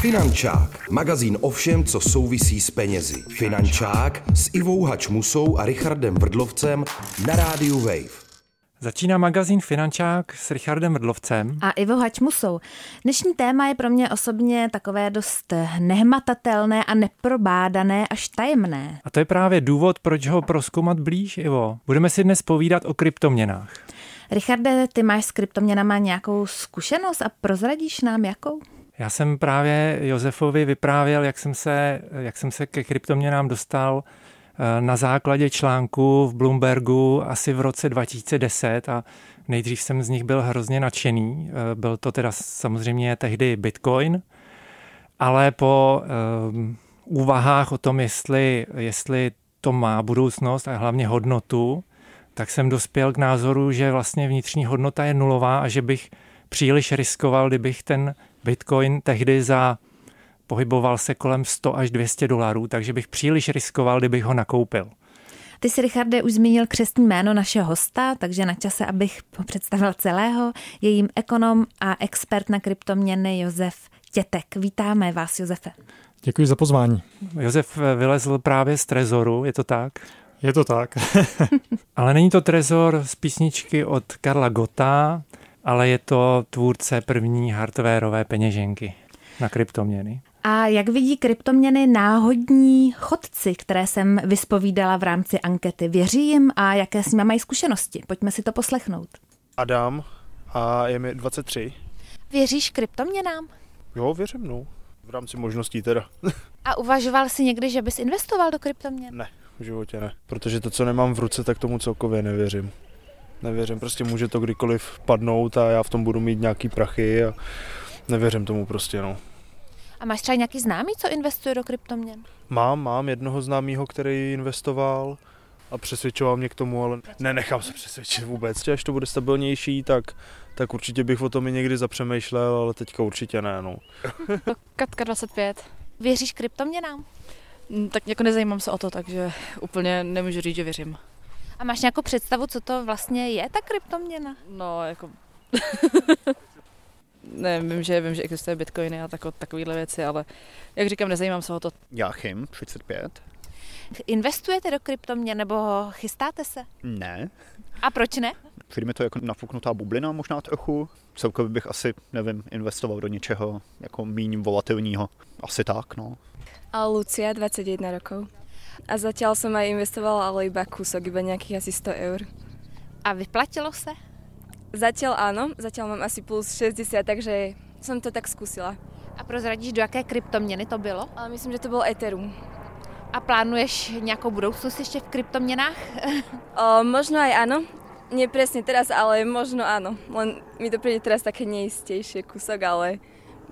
Finančák, magazín o všem, co souvisí s penězi. Finančák s Ivou Hačmusou a Richardem Vrdlovcem na rádiu Wave. Začíná magazín Finančák s Richardem Vrdlovcem. A Ivo Hačmusou. Dnešní téma je pro mě osobně takové dost nehmatatelné a neprobádané až tajemné. A to je právě důvod, proč ho proskoumat blíž, Ivo. Budeme si dnes povídat o kryptoměnách. Richarde, ty máš s kryptoměnama nějakou zkušenost a prozradíš nám jakou? Já jsem právě Josefovi vyprávěl, jak jsem se, jak jsem se ke kryptoměnám dostal eh, na základě článku v Bloombergu asi v roce 2010 a nejdřív jsem z nich byl hrozně nadšený. Eh, byl to teda samozřejmě tehdy Bitcoin, ale po um, úvahách o tom, jestli, jestli to má budoucnost a hlavně hodnotu, tak jsem dospěl k názoru, že vlastně vnitřní hodnota je nulová a že bych příliš riskoval, kdybych ten Bitcoin tehdy za pohyboval se kolem 100 až 200 dolarů, takže bych příliš riskoval, kdybych ho nakoupil. Ty si, Richarde, už zmínil křestní jméno našeho hosta, takže na čase, abych ho představil celého. Je jim ekonom a expert na kryptoměny Josef Tětek. Vítáme vás, Josefe. Děkuji za pozvání. Josef vylezl právě z trezoru, je to tak? Je to tak. Ale není to trezor z písničky od Karla Gota, ale je to tvůrce první hardwareové peněženky na kryptoměny. A jak vidí kryptoměny náhodní chodci, které jsem vyspovídala v rámci ankety? Věří jim a jaké s nimi mají zkušenosti? Pojďme si to poslechnout. Adam a je mi 23. Věříš kryptoměnám? Jo, věřím, no. V rámci možností teda. a uvažoval jsi někdy, že bys investoval do kryptoměn? Ne, v životě ne. Protože to, co nemám v ruce, tak tomu celkově nevěřím nevěřím, prostě může to kdykoliv padnout a já v tom budu mít nějaký prachy a nevěřím tomu prostě, no. A máš třeba nějaký známý, co investuje do kryptoměn? Mám, mám jednoho známého, který investoval a přesvědčoval mě k tomu, ale nenechám se přesvědčit vůbec. Až to bude stabilnější, tak, tak určitě bych o tom i někdy zapřemýšlel, ale teďka určitě ne. No. Katka 25. Věříš kryptoměnám? Tak jako nezajímám se o to, takže úplně nemůžu říct, že věřím. A máš nějakou představu, co to vlastně je, ta kryptoměna? No, jako... ne, vím, že, vím, že existuje bitcoiny a tako, takovéhle věci, ale jak říkám, nezajímám se o to. Jáchym, 35. Investujete do kryptoměn nebo chystáte se? Ne. A proč ne? Přijde mi to jako nafuknutá bublina možná trochu. Celkově bych asi, nevím, investoval do něčeho jako méně volatilního. Asi tak, no. A Lucia, 21 rokov. A zatiaľ som aj investovala, ale iba kúsok, iba nejakých asi 100 eur. A vyplatilo se? Zatiaľ áno, zatiaľ mám asi plus 60, takže som to tak skúsila. A prozradíš, do jaké kryptoměny to bylo? Ale myslím, že to byl Ethereum. A plánuješ nějakou budoucnost ještě v kryptoměnách? o, možno aj áno. Nie presne teraz, ale možno áno. Len mi to príde teraz také neistejšie kúsok, ale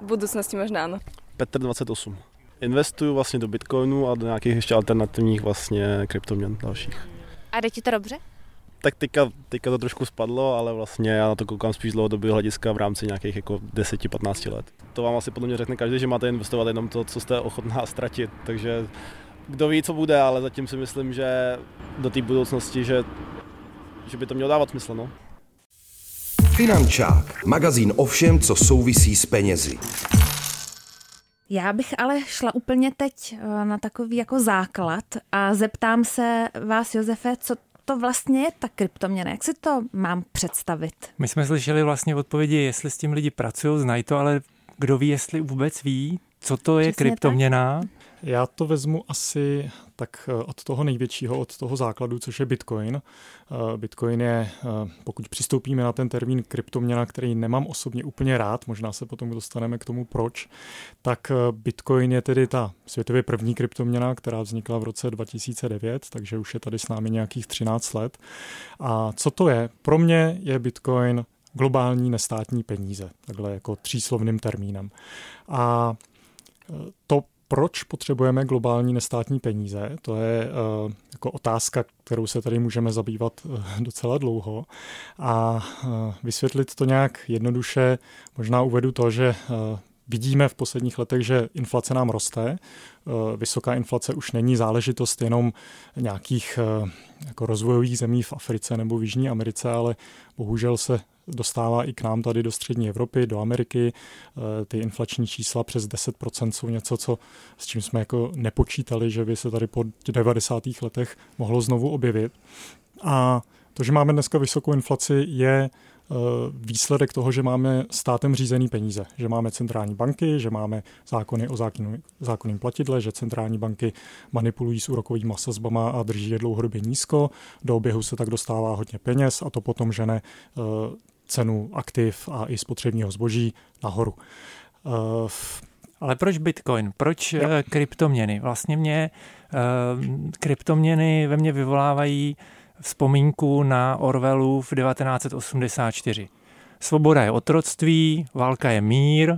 v budúcnosti možno áno. Petr 28 investuju vlastně do Bitcoinu a do nějakých ještě alternativních vlastně kryptoměn dalších. A jde ti to dobře? Tak teďka, teďka to trošku spadlo, ale vlastně já na to koukám spíš dlouhodobého hlediska v rámci nějakých jako 10-15 let. To vám asi podle mě řekne každý, že máte investovat jenom to, co jste ochotná ztratit, takže kdo ví, co bude, ale zatím si myslím, že do té budoucnosti, že, že by to mělo dávat smysl. No. Finančák, magazín o všem, co souvisí s penězi. Já bych ale šla úplně teď eh, na takový jako základ a zeptám se vás, Josefe, co to vlastně je ta kryptoměna? Jak si to mám představit? My jsme slyšeli vlastně odpovědi, jestli s tím lidi pracují, znají to, ale kdo ví, jestli vůbec ví, co to je Přesně kryptoměna? Tak? Já to vezmu asi tak eh, od toho největšího, od toho základu, což je Bitcoin. Eh, Bitcoin je, eh, pokud přistoupíme na ten termín kryptoměna, který nemám osobně úplně rád, možná se potom dostaneme k tomu proč, tak Bitcoin je tedy ta světově první kryptoměna, která vznikla v roce 2009, takže už je tady s námi nějakých 13 let. A co to je? Pro mě je Bitcoin globální nestátní peníze, takhle jako tříslovným termínem. A to proč potřebujeme globální nestátní peníze? To je uh, jako otázka, kterou se tady můžeme zabývat uh, docela dlouho. A uh, vysvětlit to nějak jednoduše, možná uvedu to, že Vidíme v posledních letech, že inflace nám roste. Vysoká inflace už není záležitost jenom nějakých jako rozvojových zemí v Africe nebo v Jižní Americe, ale bohužel se dostává i k nám tady do střední Evropy, do Ameriky. Ty inflační čísla přes 10% jsou něco, co, s čím jsme jako nepočítali, že by se tady po 90. letech mohlo znovu objevit. A to, že máme dneska vysokou inflaci, je Eh, výsledek toho, že máme státem řízený peníze, že máme centrální banky, že máme zákony o zákonným platidle, že centrální banky manipulují s úrokovými sazbama a drží je dlouhodobě nízko, do oběhu se tak dostává hodně peněz a to potom žene eh, cenu aktiv a i spotřebního zboží nahoru. Eh, Ale proč Bitcoin? Proč jo. kryptoměny? Vlastně mě kryptoměny ve mně vyvolávají vzpomínku na Orwellu v 1984. Svoboda je otroctví, válka je mír,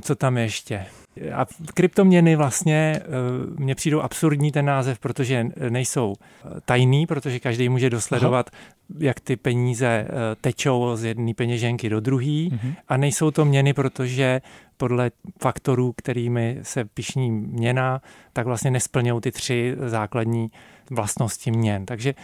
co tam ještě? A kryptoměny vlastně ehm, mně přijdou absurdní ten název, protože nejsou eh, tajný, protože každý může dosledovat, Aha. jak ty peníze eh, tečou z jedné peněženky do druhé. Mhm. A nejsou to měny, protože podle faktorů, kterými se pišní měna, tak vlastně nesplňují ty tři základní vlastnosti měn. Takže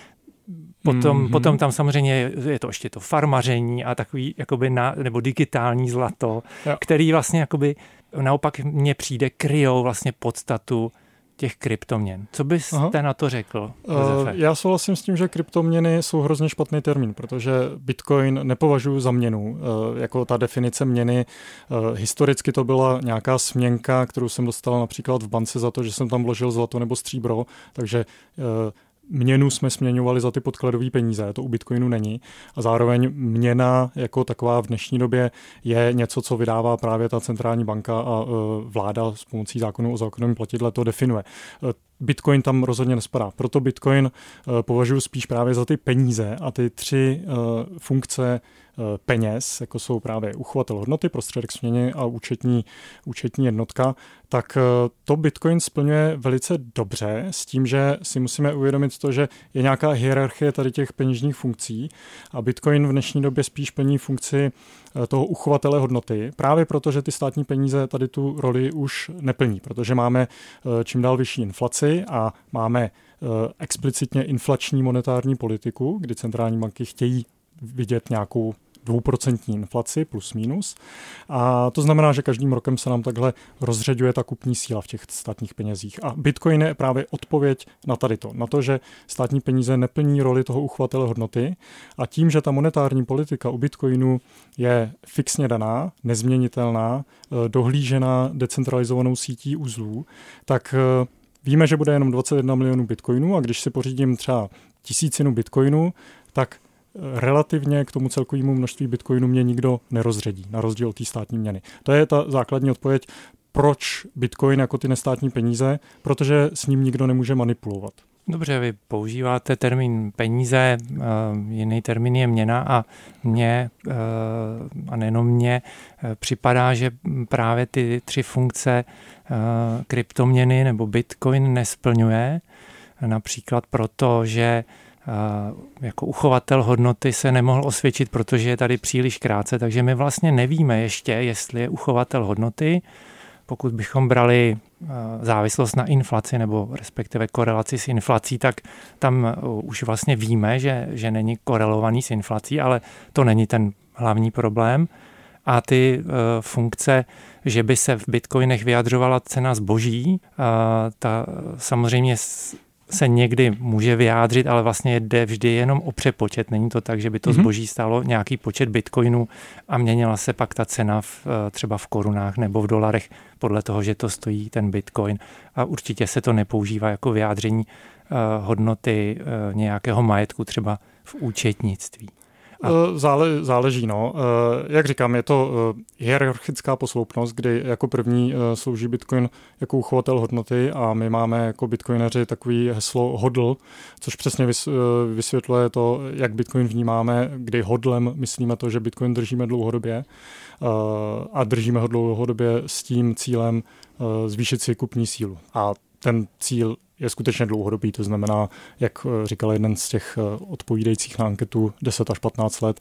Potom, mm-hmm. potom tam samozřejmě je to ještě to farmaření a takový jakoby na, nebo digitální zlato, jo. který vlastně jakoby naopak mně přijde kryjou vlastně podstatu těch kryptoměn. Co byste Aha. na to řekl? Uh, já souhlasím s tím, že kryptoměny jsou hrozně špatný termín, protože Bitcoin nepovažuji za měnu. Uh, jako ta definice měny, uh, historicky to byla nějaká směnka, kterou jsem dostal například v bance za to, že jsem tam vložil zlato nebo stříbro, takže měnu jsme směňovali za ty podkladové peníze, to u Bitcoinu není. A zároveň měna jako taková v dnešní době je něco, co vydává právě ta centrální banka a e, vláda s pomocí zákonu o zákonném platidle to definuje. E, Bitcoin tam rozhodně nespadá. Proto Bitcoin e, považuji spíš právě za ty peníze a ty tři funkce peněz, jako jsou právě uchovatel hodnoty, prostředek směny a účetní, účetní jednotka, tak eh, to Bitcoin splňuje velice dobře s tím, že si musíme uvědomit to, že je nějaká hierarchie tady těch peněžních funkcí a Bitcoin v dnešní době spíš plní funkci eh, toho uchovatele hodnoty, právě proto, že ty státní peníze tady tu roli už neplní, protože máme čím dál vyšší inflaci a máme explicitně inflační monetární politiku, kdy centrální banky chtějí vidět nějakou dvouprocentní inflaci plus minus. A to znamená, že každým rokem se nám takhle rozředuje ta kupní síla v těch státních penězích. A Bitcoin je právě odpověď na tady to, na to, že státní peníze neplní roli toho uchovatele hodnoty a tím, že ta monetární politika u Bitcoinu je fixně daná, nezměnitelná, eh, dohlížená decentralizovanou sítí uzlů, tak eh, víme, že bude jenom 21 milionů bitcoinů a když si pořídím třeba tisícinu bitcoinů, tak relativně k tomu celkovému množství bitcoinu mě nikdo nerozředí, na rozdíl od té státní měny. To je ta základní odpověď, proč bitcoin jako ty nestátní peníze, protože s ním nikdo nemůže manipulovat. Dobře, vy používáte termín peníze, eh, jiný termín je měna a mě, eh, a nejenom mě, eh, připadá, že právě ty tři funkce kryptoměny nebo bitcoin nesplňuje. Například proto, že jako uchovatel hodnoty se nemohl osvědčit, protože je tady příliš krátce, takže my vlastně nevíme ještě, jestli je uchovatel hodnoty. Pokud bychom brali závislost na inflaci nebo respektive korelaci s inflací, tak tam už vlastně víme, že, že není korelovaný s inflací, ale to není ten hlavní problém. A ty funkce, že by se v bitcoinech vyjadřovala cena zboží, ta samozřejmě se někdy může vyjádřit, ale vlastně jde vždy jenom o přepočet. Není to tak, že by to mm-hmm. zboží stálo nějaký počet bitcoinů a měnila se pak ta cena v, eh, třeba v korunách nebo v dolarech podle toho, že to stojí ten bitcoin. A určitě se to nepoužívá jako vyjádření uh, hodnoty uh, nějakého majetku třeba v účetnictví. Eh, zále, záleží, no. Eh, jak říkám, je to eh, hierarchická posloupnost, kdy jako první slouží Bitcoin jako uchovatel hodnoty a my máme jako bitcoineři takový heslo hodl, což přesně vysvětluje to, jak Bitcoin vnímáme, kdy hodlem myslíme to, že Bitcoin držíme dlouhodobě a držíme ho dlouhodobě s tím cílem zvýšit si kupní sílu. A ten cíl je skutečně dlouhodobý, to znamená, jak říkal jeden z těch odpovídajících na anketu, 10 až 15 let.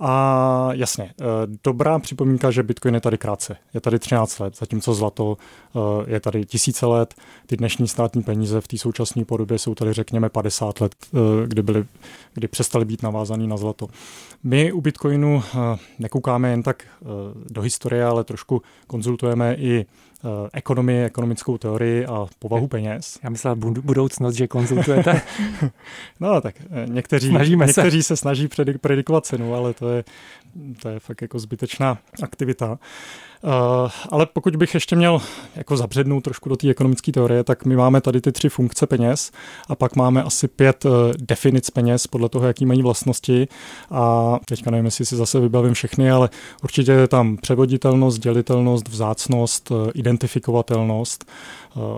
A jasně, dobrá připomínka, že Bitcoin je tady krátce, je tady 13 let, zatímco zlato je tady tisíce let, ty dnešní státní peníze v té současné podobě jsou tady řekněme 50 let, kdy, byly, kdy přestali být navázaný na zlato. My u Bitcoinu nekoukáme jen tak do historie, ale trošku konzultujeme i Eh, ekonomii, ekonomickou teorii a povahu peněz. Já myslel budoucnost, že konzultujete. no tak eh, někteří, Snažíme někteří se. se snaží predikovat cenu, ale to je, to je fakt jako zbytečná aktivita. Uh, ale pokud bych ještě měl jako zabřednout trošku do té ekonomické teorie, tak my máme tady ty tři funkce peněz a pak máme asi pět uh, definic peněz podle toho, jaký mají vlastnosti a teďka nevím, jestli si zase vybavím všechny, ale určitě je tam převoditelnost, dělitelnost, vzácnost, uh, identifikovatelnost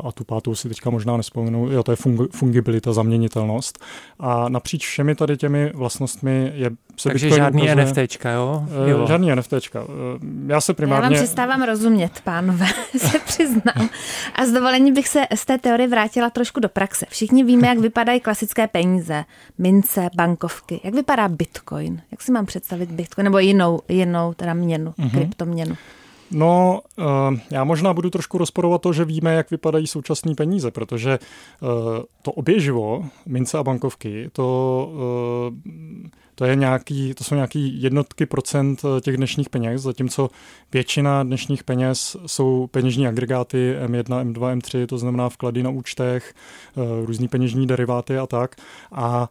a tu pátou si teďka možná nespomenu, jo, to je fungibilita, zaměnitelnost. A napříč všemi tady těmi vlastnostmi je se Takže žádný ukazuje, NFTčka, jo? jo? Žádný NFTčka. Já se primárně... Já vám přestávám rozumět, pánové, se přiznám. A s dovolením bych se z té teorie vrátila trošku do praxe. Všichni víme, jak vypadají klasické peníze, mince, bankovky. Jak vypadá Bitcoin? Jak si mám představit Bitcoin? Nebo jinou, jinou teda měnu, mm-hmm. kryptoměnu? No, eh, já možná budu trošku rozporovat to, že víme, jak vypadají současné peníze, protože eh, to oběživo, mince a bankovky, to, eh, to, je nějaký, to jsou nějaký jednotky procent těch dnešních peněz, zatímco většina dnešních peněz jsou peněžní agregáty M1, M2, M3, to znamená vklady na účtech, různý peněžní deriváty a tak. A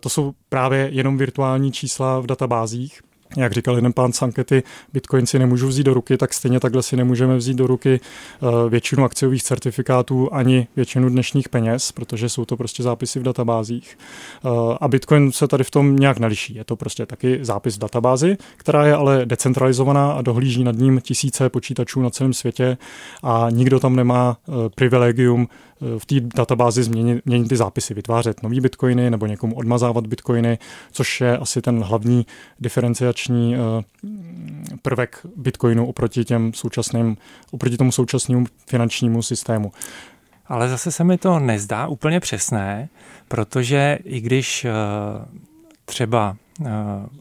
to jsou právě jenom virtuální čísla v databázích jak říkal jeden pán z ankety, Bitcoin si nemůžu vzít do ruky, tak stejně takhle si nemůžeme vzít do ruky eh, většinu akciových certifikátů ani většinu dnešních peněz, protože jsou to prostě zápisy v databázích. Eh, a Bitcoin se tady v tom nějak neliší. Je to prostě taky zápis v databázi, která je ale decentralizovaná a dohlíží nad ním tisíce počítačů na celém světě a nikdo tam nemá eh, privilegium v té databázi změnit, měnit ty zápisy, vytvářet nový bitcoiny nebo někomu odmazávat bitcoiny, což je asi ten hlavní diferenciační eh, prvek bitcoinu oproti těm současným, oproti tomu současnému finančnímu systému. Ale zase se mi to nezdá úplně přesné, protože i když eh, třeba eh,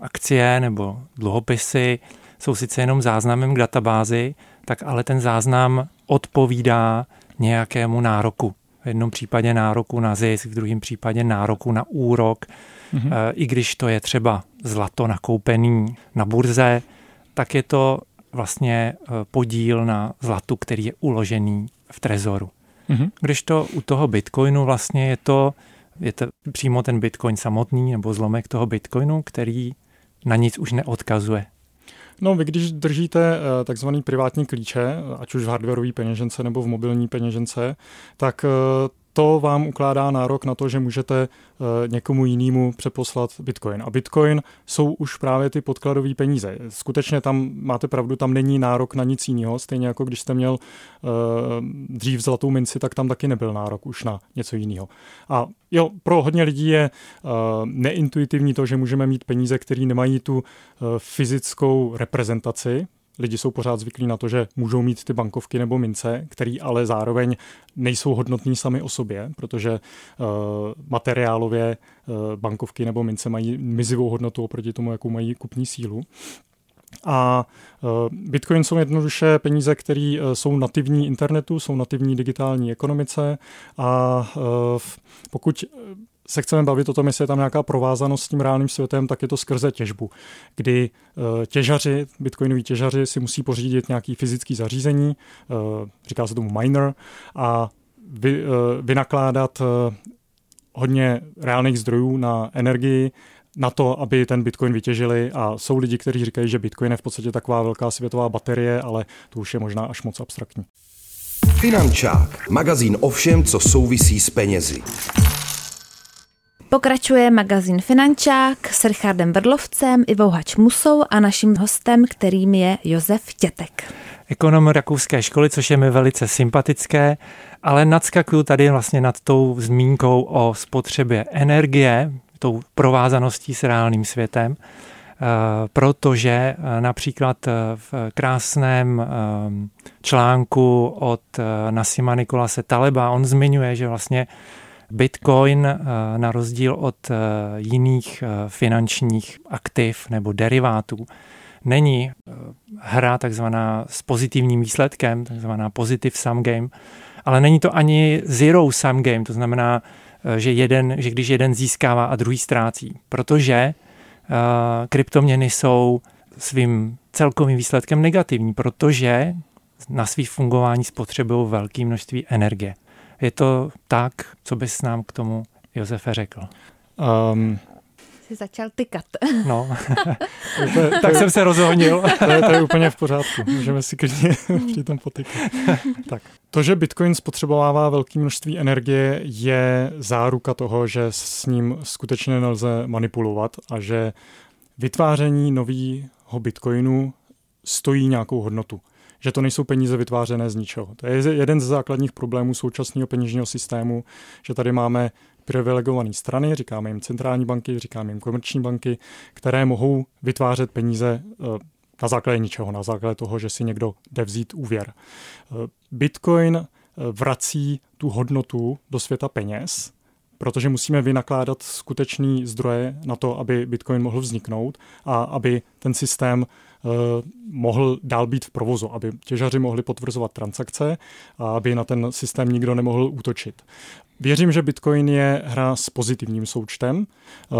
akcie nebo dluhopisy jsou sice jenom záznamem k databázi, tak ale ten záznam odpovídá nějakému nároku. V jednom případě nároku na zisk, v druhém případě nároku na úrok. Mm-hmm. I když to je třeba zlato nakoupený na burze, tak je to vlastně eh, podíl na zlatu, který je uložený v trezoru. Mm-hmm. Když to u toho bitcoinu vlastně je to, je to přímo ten bitcoin samotný nebo zlomek toho bitcoinu, který na nic už neodkazuje. No, vy když držíte eh, takzvaný privátní klíče, ať už v hardwareové peněžence nebo v mobilní peněžence, tak eh, to vám ukládá nárok na to, že můžete eh, někomu jinému přeposlat Bitcoin. A Bitcoin jsou už právě ty podkladové peníze. Skutečně tam máte pravdu, tam není nárok na nic jiného. Stejně jako když jste měl uh, dřív zlatou minci, tak tam taky nebyl nárok už na něco jiného. A jo, pro hodně lidí je uh, neintuitivní to, že můžeme mít peníze, které nemají tu fyzickou reprezentaci, lidi jsou pořád zvyklí na to, že můžou mít ty bankovky nebo mince, které ale zároveň nejsou hodnotní sami o sobě, protože uh, materiálově uh, bankovky nebo mince mají mizivou hodnotu oproti tomu, jakou mají kupní sílu. A uh, Bitcoin jsou jednoduše peníze, které jsou nativní internetu, jsou nativní digitální ekonomice a pokud se chceme bavit o tom, jestli je tam nějaká provázanost s tím reálným světem, tak je to skrze těžbu, kdy uh, těžaři, bitcoinoví těžaři si musí pořídit nějaký fyzický zařízení, uh, říká se tomu miner, a vy, uh, vynakládat hodně reálných zdrojů na energii, na to, aby ten Bitcoin vytěžili a jsou lidi, kteří říkají, že Bitcoin je v podstatě taková velká světová baterie, ale to už je možná až moc abstraktní. Finančák, magazín o všem, co souvisí s penězi. Pokračuje magazín Finančák s Richardem Vrlovcem, Ivou Hačmusou a naším hostem, kterým je Josef Tětek. Ekonom rakouské školy, což je mi velice sympatické, ale nadskakuju tady vlastně nad tou zmínkou o spotřebě energie, tou provázaností s reálným světem. protože například v krásném článku od Nasima Nikolase Taleba on zmiňuje, že vlastně Bitcoin na rozdíl od jiných finančních aktiv nebo derivátů není hra takzvaná s pozitivním výsledkem, takzvaná positive sum game, ale není to ani zero sum game, to znamená, eh, že, jeden, že když jeden získává a druhý ztrácí, protože kryptoměny jsou svým celkovým výsledkem negativní, protože na svý fungování spotřebují velké množství energie. Je to tak, co bys nám k tomu, Josefe, řekl? Um, jsi začal tykat. No, to je, tak jsem se rozhodnil. to, je, to je úplně v pořádku, můžeme si klidně při tom potykat. tak. To, že Bitcoin spotřebovává velké množství energie, je záruka toho, že s ním skutečně nelze manipulovat a že vytváření nového Bitcoinu stojí nějakou hodnotu že to nejsou peníze vytvářené z ničeho. To je jeden z základních problémů současného peněžního systému, že tady máme privilegované strany, říkáme jim centrální banky, říkáme jim komerční banky, které mohou vytvářet peníze eh, na základě ničeho, na základě toho, že si někdo jde vzít úvěr. Eh, Bitcoin eh, vrací tu hodnotu do světa peněz, protože musíme vynakládat skutečný zdroje na to, aby Bitcoin mohl vzniknout a aby ten systém mohl dál být v provozu, aby těžaři mohli potvrzovat transakce a aby na ten systém nikdo nemohl útočit. Věřím, že Bitcoin je hra s pozitivním součtem. Eh,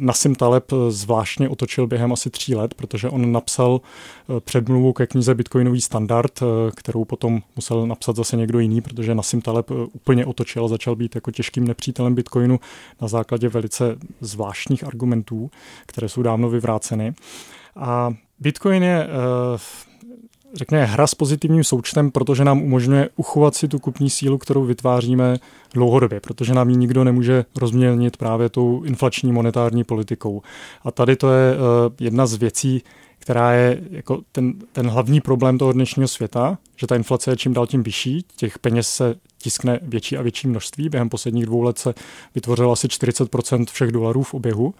Nasim Taleb zvláštně otočil během asi tří let, protože on napsal eh, předmluvu ke knize Bitcoinový standard, eh, kterou potom musel napsat zase někdo jiný, protože Nasim Taleb úplně otočil a začal být jako těžkým nepřítelem Bitcoinu na základě velice zvláštních argumentů, které jsou dávno vyvráceny. A Bitcoin je řekněme, hra s pozitivním součtem, protože nám umožňuje uchovat si tu kupní sílu, kterou vytváříme dlouhodobě, protože nám ji nikdo nemůže rozmělnit právě tou inflační monetární politikou. A tady to je uh, jedna z věcí, která je jako ten, ten hlavní problém toho dnešního světa, že ta inflace je čím dál tím vyšší, těch peněz se tiskne větší a větší množství. Během posledních dvou let se vytvořilo asi 40% všech dolarů v oběhu.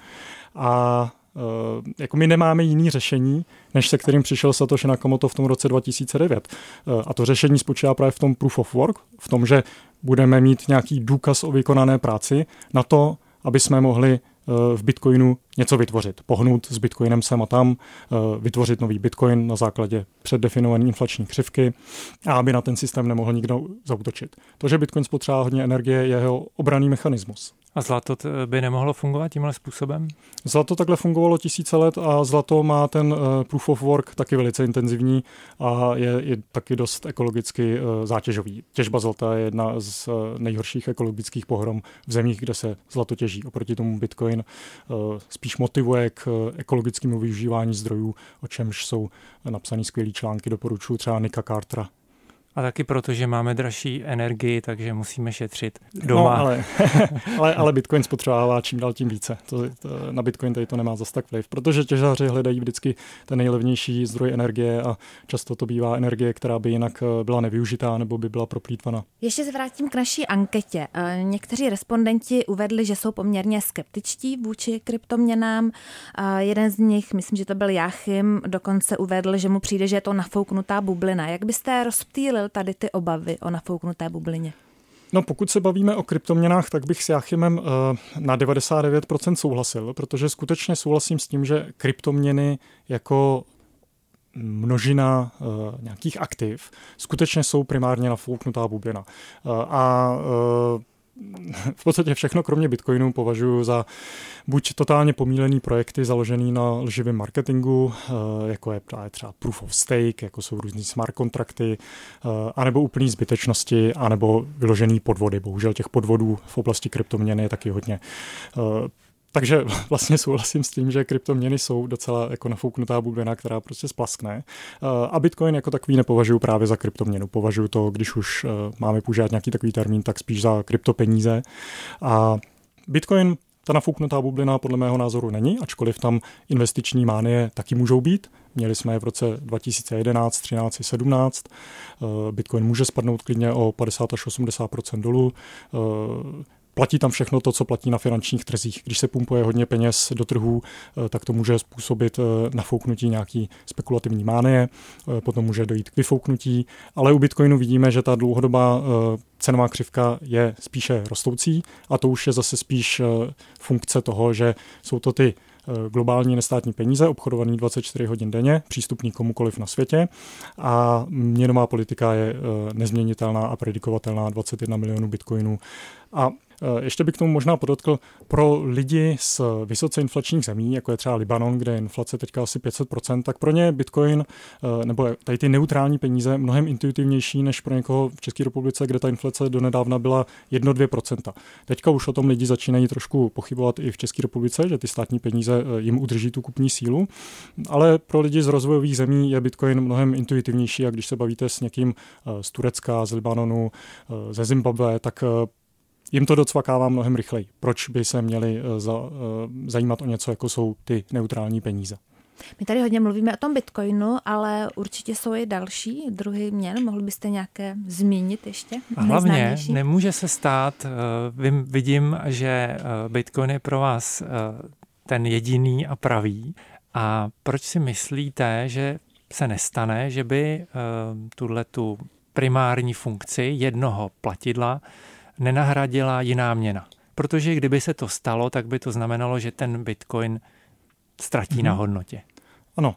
A Uh, jako my nemáme jiný řešení, než se kterým přišel Satoshi Nakamoto v tom roce 2009. Uh, a to řešení spočívá právě v tom proof of work, v tom, že budeme mít nějaký důkaz o vykonané práci na to, aby jsme mohli v Bitcoinu něco vytvořit, pohnout s Bitcoinem sem a tam, vytvořit nový Bitcoin na základě předdefinované inflační křivky a aby na ten systém nemohl nikdo zautočit. To, že Bitcoin spotřebuje hodně energie, je jeho obraný mechanismus. A zlato by nemohlo fungovat tímhle způsobem? Zlato takhle fungovalo tisíce let a zlato má ten uh, proof of work taky velice intenzivní a je, je taky dost ekologicky uh, zátěžový. Těžba zlata je jedna z uh, nejhorších ekologických pohrom v zemích, kde se zlato těží. Oproti tomu Bitcoin spíš motivuje k ekologickému využívání zdrojů, o čemž jsou napsané skvělé články, doporučuji třeba Nika Cartera a taky proto, že máme dražší energii, takže musíme šetřit doma. No, ale, ale, ale Bitcoin spotřebává čím dál tím více. To, to, na Bitcoin tady to nemá zas tak vliv, protože těžaři hledají vždycky ten nejlevnější zdroj energie a často to bývá energie, která by jinak eh, byla nevyužitá nebo by byla proplýtvaná. Ještě se vrátím k naší anketě. Eh, někteří respondenti uvedli, že jsou poměrně skeptičtí vůči kryptoměnám. Eh, jeden z nich, myslím, že to byl Jáchym, dokonce uvedl, že mu přijde, že je to nafouknutá bublina. Jak byste rozptýlil tady ty obavy o nafouknuté bublině? No pokud se bavíme o kryptoměnách, tak bych s Jachimem eh, na 99% souhlasil, protože skutečně souhlasím s tím, že kryptoměny jako množina uh, nějakých aktiv skutečně jsou primárně nafouknutá bublina. Uh, a v podstatě všechno, kromě Bitcoinu, považuji za buď totálně pomílený projekty založený na lživém marketingu, eh, jako je třeba proof of stake, jako jsou různý smart kontrakty, eh, anebo úplný zbytečnosti, anebo vyložený podvody. Bohužel těch podvodů v oblasti kryptoměny je taky hodně. Eh, takže vlastně souhlasím s tím, že kryptoměny jsou docela jako nafouknutá bublina, která prostě splaskne. Eh, a Bitcoin jako takový nepovažuji právě za kryptoměnu. Považuji to, když už eh, máme používat nějaký takový termín, tak spíš za kryptopeníze. A Bitcoin ta nafouknutá bublina podle mého názoru není, ačkoliv tam investiční mánie taky můžou být. Měli jsme je v roce 2011, 13, 17. Bitcoin může spadnout klidně o 50 až 80 dolů platí tam všechno to, co platí na finančních trzích. Když se pumpuje hodně peněz do trhů, tak to může způsobit nafouknutí nějaký spekulativní mánie, potom může dojít k vyfouknutí, ale u Bitcoinu vidíme, že ta dlouhodobá cenová křivka je spíše rostoucí a to už je zase spíš funkce toho, že jsou to ty Eh, globální nestátní peníze, obchodovaný 24 hodin denně, přístupný komukoliv na světě a měnová politika je eh, nezměnitelná a predikovatelná 21 milionů bitcoinů. A Eh, ještě bych k tomu možná podotkl, pro lidi z vysoce inflačních zemí, jako je třeba Libanon, kde je inflace teďka asi 500%, tak pro ně Bitcoin eh, nebo tady ty neutrální peníze mnohem intuitivnější než pro někoho v České republice, kde ta inflace donedávna byla 1-2%. Teďka už o tom lidi začínají trošku pochybovat i v České republice, že ty státní peníze eh, jim udrží tu kupní sílu, ale pro lidi z rozvojových zemí je Bitcoin mnohem intuitivnější a když se bavíte s někým z Turecka, z Libanonu, ze Zimbabwe, tak jim to docvakává mnohem rychleji. Proč by se měli eh, za, eh, zajímat o něco, jako jsou ty neutrální peníze? My tady hodně mluvíme o tom bitcoinu, ale určitě jsou i další druhy měn. Mohl byste nějaké zmínit ještě? A hlavně nemůže se stát, eh, vidím, že bitcoin je pro vás ten jediný a pravý. A proč si myslíte, že se nestane, že by tuhle tu primární funkci jednoho platidla nenahradila jiná měna. Protože kdyby se to stalo, tak by to znamenalo, že ten bitcoin ztratí hmm. na hodnotě. Ano.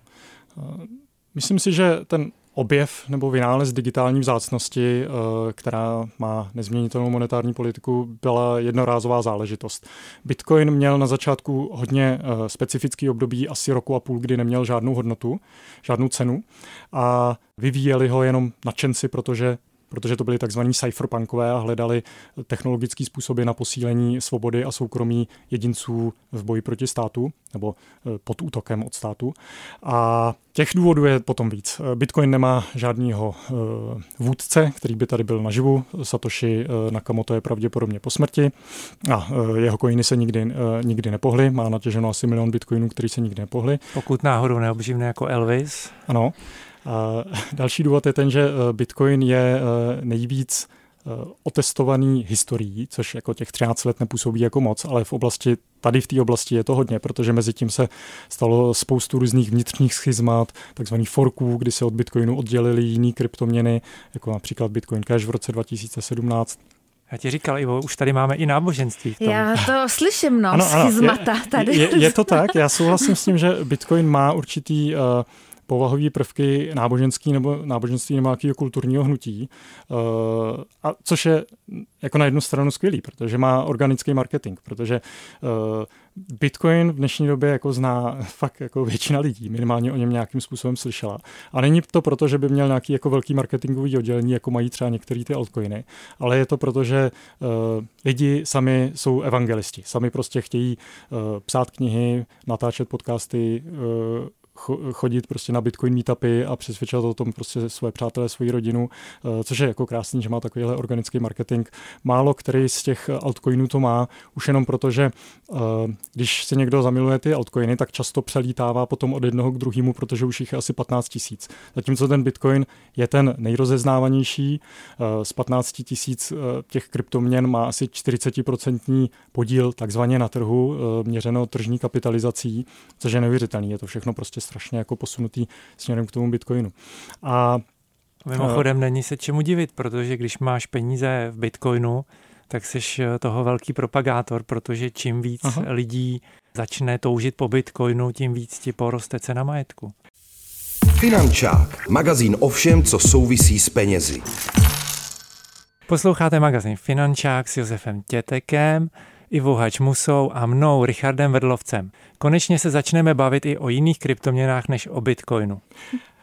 Myslím si, že ten objev nebo vynález digitální vzácnosti, eh, která má nezměnitelnou monetární politiku, byla jednorázová záležitost. Bitcoin měl na začátku hodně eh, specifický období, asi roku a půl, kdy neměl žádnou hodnotu, žádnou cenu a vyvíjeli ho jenom nadšenci, protože protože to byli takzvaní cypherpunkové a hledali technologické způsoby na posílení svobody a soukromí jedinců v boji proti státu nebo eh, pod útokem od státu. A těch důvodů je potom víc. Bitcoin nemá žádného eh, vůdce, který by tady byl naživu. Satoshi eh, Nakamoto je pravděpodobně po smrti a jeho coiny se nikdy, nikdy nepohly. Má natěženo asi milion bitcoinů, který se nikdy nepohly. Pokud náhodou neobživne jako Elvis. Ano. A další důvod je ten, že eh, Bitcoin je eh, nejvíc eh, otestovaný historií, což jako těch 13 let nepůsobí jako moc, ale v oblasti, tady v té oblasti je to hodně, protože mezi tím se stalo spoustu různých vnitřních schizmat, takzvaných forků, kdy se od Bitcoinu oddělili jiný kryptoměny, jako například Bitcoin Cash v roce 2017. Já ti říkal, Ivo, už tady máme i náboženství. V tom. Já to slyším, no, ano, schizmata je, tady. Je, je to tak, já souhlasím s tím, že Bitcoin má určitý uh, povahové prvky náboženský nebo náboženství nebo nějakého kulturního hnutí, uh, a což je jako na jednu stranu skvělý, protože má organický marketing, protože uh, Bitcoin v dnešní době jako zná fakt jako většina lidí, minimálně o něm nějakým způsobem slyšela. A není to proto, že by měl nějaký jako velký marketingový oddělení, jako mají třeba některé ty altcoiny, ale je to proto, že uh, lidi sami jsou evangelisti, sami prostě chtějí uh, psát knihy, natáčet podcasty, uh, chodit prostě na Bitcoin meetupy a přesvědčovat o tom prostě své přátelé, svoji rodinu, eh, což je jako krásný, že má takovýhle organický marketing. Málo který z těch altcoinů to má, už jenom proto, že eh, když se někdo zamiluje ty altcoiny, tak často přelítává potom od jednoho k druhému, protože už jich je asi 15 tisíc. Zatímco ten Bitcoin je ten nejrozeznávanější, eh, z 15 tisíc těch kryptoměn má asi 40% podíl takzvaně na trhu, měřeno tržní kapitalizací, což je neuvěřitelný. Je to všechno prostě strašně jako posunutý směrem k tomu Bitcoinu. A Mimochodem uh, není se čemu divit, protože když máš peníze v Bitcoinu, tak jsi eh, toho velký propagátor, protože čím víc aha. lidí začne toužit po Bitcoinu, tím víc ti poroste cena majetku. Finančák, magazín o všem, co souvisí s penězi. Posloucháte magazín Finančák s Josefem Tětekem. Ivo Hačmusou a mnou, Richardem Vedlovcem. Konečně se začneme bavit i o jiných kryptoměnách než o Bitcoinu.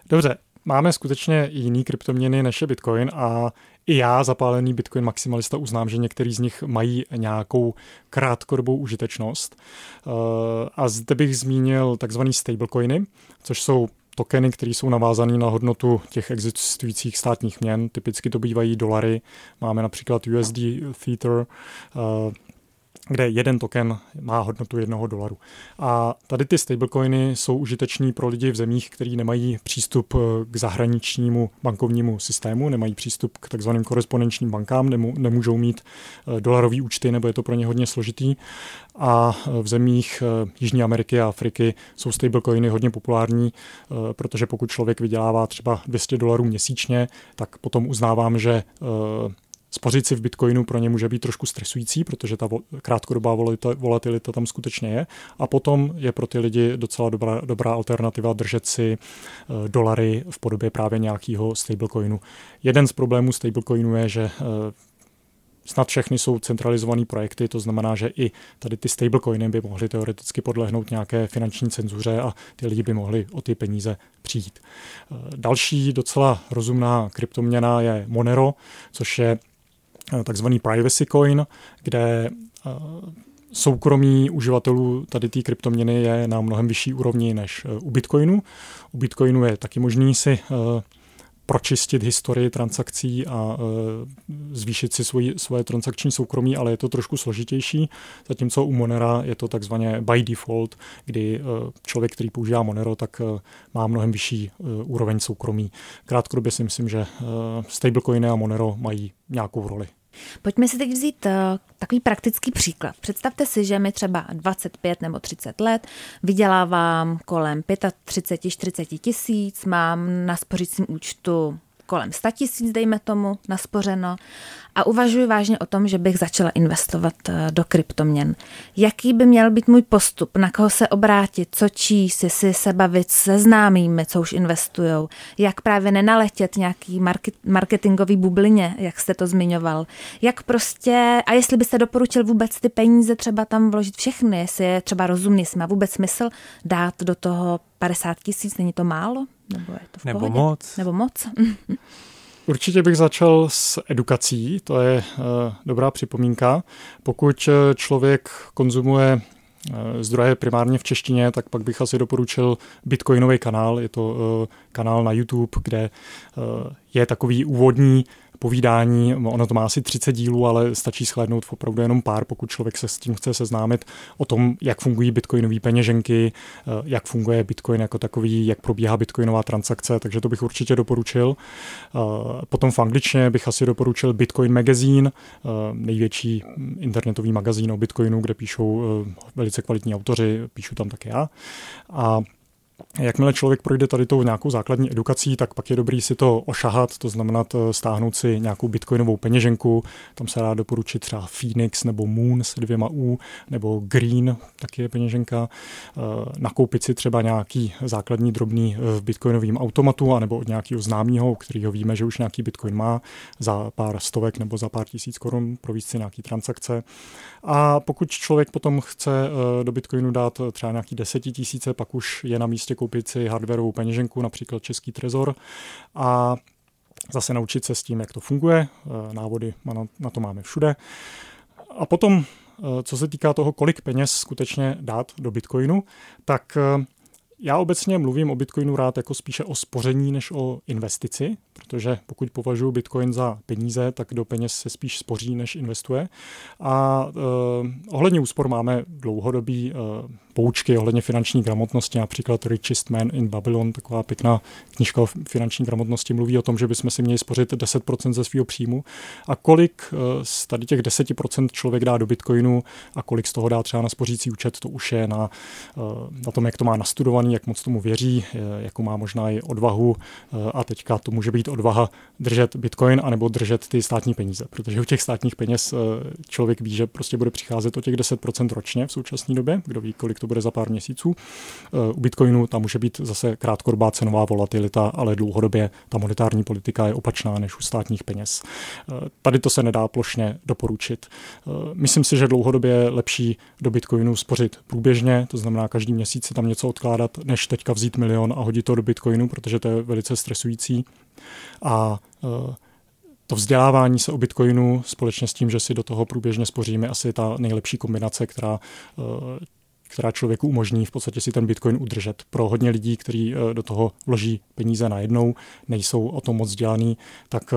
Dobře, máme skutečně jiný kryptoměny než je Bitcoin a i já, zapálený Bitcoin maximalista, uznám, že některý z nich mají nějakou krátkodobou užitečnost. Eh, a zde bych zmínil takzvaný stablecoiny, což jsou tokeny, které jsou navázané na hodnotu těch existujících státních měn. Typicky to bývají dolary. Máme například USD eh, kde jeden token má hodnotu jednoho dolaru. A tady ty stablecoiny jsou užiteční pro lidi v zemích, kteří nemají přístup eh, k zahraničnímu bankovnímu systému, nemají přístup k takzvaným korespondenčním bankám, nemůžou mít eh, dolarový účty, nebo je to pro ně hodně složitý. A eh, v zemích Jižní Ameriky a Afriky jsou stablecoiny hodně populární, protože pokud člověk vydělává třeba 200 dolarů měsíčně, tak potom uznávám, že Spořit si v Bitcoinu pro ně může být trošku stresující, protože ta krátkodobá volatilita tam skutečně je. A potom je pro ty lidi docela dobrá, dobrá alternativa držet si uh, dolary v podobě právě nějakého stablecoinu. Jeden z problémů stablecoinu je, že uh, snad všechny jsou centralizované projekty, to znamená, že i tady ty stablecoiny by mohly teoreticky podlehnout nějaké finanční cenzuře a ty lidi by mohli o ty peníze přijít. Uh, další docela rozumná kryptoměna je Monero, což je Eh, takzvaný privacy coin, kde eh, soukromí uživatelů tady té kryptoměny je na mnohem vyšší úrovni než eh, u Bitcoinu. U Bitcoinu je taky možný si pročistit historii transakcí a zvýšit si svoji, svoje transakční soukromí, ale je to trošku složitější, zatímco u Monera je to takzvaně by default, kdy člověk, který používá Monero, tak má mnohem vyšší úroveň soukromí. Krátkodobě si myslím, že stablecoiny a Monero mají nějakou roli. Pojďme si teď vzít uh, takový praktický příklad. Představte si, že mi třeba 25 nebo 30 let, vydělávám kolem 35-40 tisíc, mám na spořícím účtu kolem 100 tisíc, dejme tomu, naspořeno a uvažuji vážně o tom, že bych začala investovat eh, do kryptoměn. Jaký by měl být můj postup, na koho se obrátit, co číst, jestli se bavit se známými, co už investujou, jak právě nenaletět nějaký marketingový bublině, jak jste to zmiňoval, jak prostě, a jestli byste doporučil vůbec ty peníze třeba tam vložit všechny, jestli je třeba rozumný, jestli má vůbec smysl dát do toho 50 tisíc, není to málo? Nebo je to v Nebo pohodě? moc. Nebo moc. Určitě bych začal s edukací, to je uh, dobrá připomínka. Pokud eh, člověk konzumuje uh, zdroje primárně v češtině, tak pak bych asi doporučil Bitcoinový kanál. Je to kanál na YouTube, kde je takový úvodní povídání. Ono to má asi 30 dílů, ale stačí shlédnout opravdu jenom pár, pokud člověk se s tím chce seznámit o tom, jak fungují bitcoinové peněženky, eh, jak funguje bitcoin jako takový, jak probíhá bitcoinová transakce, takže to bych určitě doporučil. Eh, potom v angličtině bych asi doporučil Bitcoin Magazine, eh, největší internetový magazín o bitcoinu, kde píšou velice kvalitní autoři, píšu tam také já. A Jakmile člověk projde tady tou nějakou základní edukací, tak pak je dobrý si to ošahat, to znamená stáhnout si nějakou bitcoinovou peněženku, tam se dá doporučit třeba Phoenix nebo Moon s dvěma U, nebo Green, taky je peněženka, eh, nakoupit si třeba nějaký základní drobný v eh, bitcoinovým automatu, anebo od nějakého známého, kterého víme, že už nějaký bitcoin má, za pár stovek nebo za pár tisíc korun províst si nějaký transakce. A pokud člověk potom chce eh, do bitcoinu dát třeba nějaký desetitisíce, pak už je na místě místě koupit si hardwareovou peněženku, například Český trezor a zase naučit se s tím, jak to funguje. Eh, návody na to máme všude. A potom, eh, co se týká toho, kolik peněz skutečně dát do Bitcoinu, tak eh, já obecně mluvím o Bitcoinu rád jako spíše o spoření než o investici, protože pokud považuji Bitcoin za peníze, tak do peněz se spíš spoří, než investuje. A eh, ohledně úspor máme dlouhodobý eh, poučky ohledně finanční gramotnosti, například Richest Man in Babylon, taková pěkná knižka o finanční gramotnosti, mluví o tom, že bychom si měli spořit 10% ze svého příjmu. A kolik eh, z tady těch 10% člověk dá do Bitcoinu a kolik z toho dá třeba na spořící účet, to už je na, eh, na tom, jak to má nastudovaný, jak moc tomu věří, eh, jakou má možná i odvahu a teďka to může být odvaha držet Bitcoin anebo držet ty státní peníze, protože u těch státních peněz člověk ví, že prostě bude přicházet o těch 10% ročně v současné době, kdo ví, kolik to bude za pár měsíců. Eh, u Bitcoinu tam může být zase krátkodobá cenová volatilita, ale dlouhodobě ta monetární politika je opačná než u státních peněz. Eh, tady to se nedá plošně doporučit. Eh, myslím si, že dlouhodobě je lepší do Bitcoinu spořit průběžně, to znamená každý měsíc si tam něco odkládat, než teďka vzít milion a hodit to do Bitcoinu, protože to je velice stresující. A to vzdělávání se o Bitcoinu společně s tím, že si do toho průběžně spoříme, asi ta nejlepší kombinace, která která člověku umožní v podstatě si ten bitcoin udržet. Pro hodně lidí, kteří eh, do toho vloží peníze najednou, nejsou o tom moc vzdělaný, tak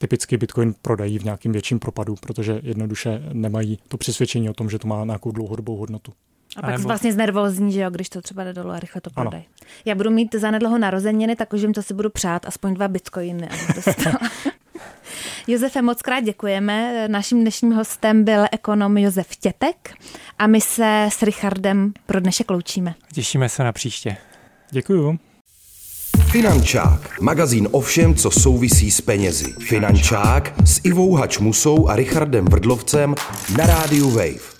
typicky Bitcoin prodají v nějakým větším propadu, protože jednoduše nemají to přesvědčení o tom, že to má nějakou dlouhodobou hodnotu. A pak nebo... vlastně znervózní, že jo, když to třeba jde dolů a rychle to prodají. Já budu mít za nedlouho narozeniny, tak už jim to si budu přát, aspoň dva bitcoiny. Josefe, moc krát děkujeme. Naším dnešním hostem byl ekonom Josef Tětek a my se s Richardem pro dnešek loučíme. Těšíme se na příště. Děkuju. Finančák, magazín o všem, co souvisí s penězi. Finančák s Ivou Hačmusou a Richardem Vrdlovcem na rádiu Wave.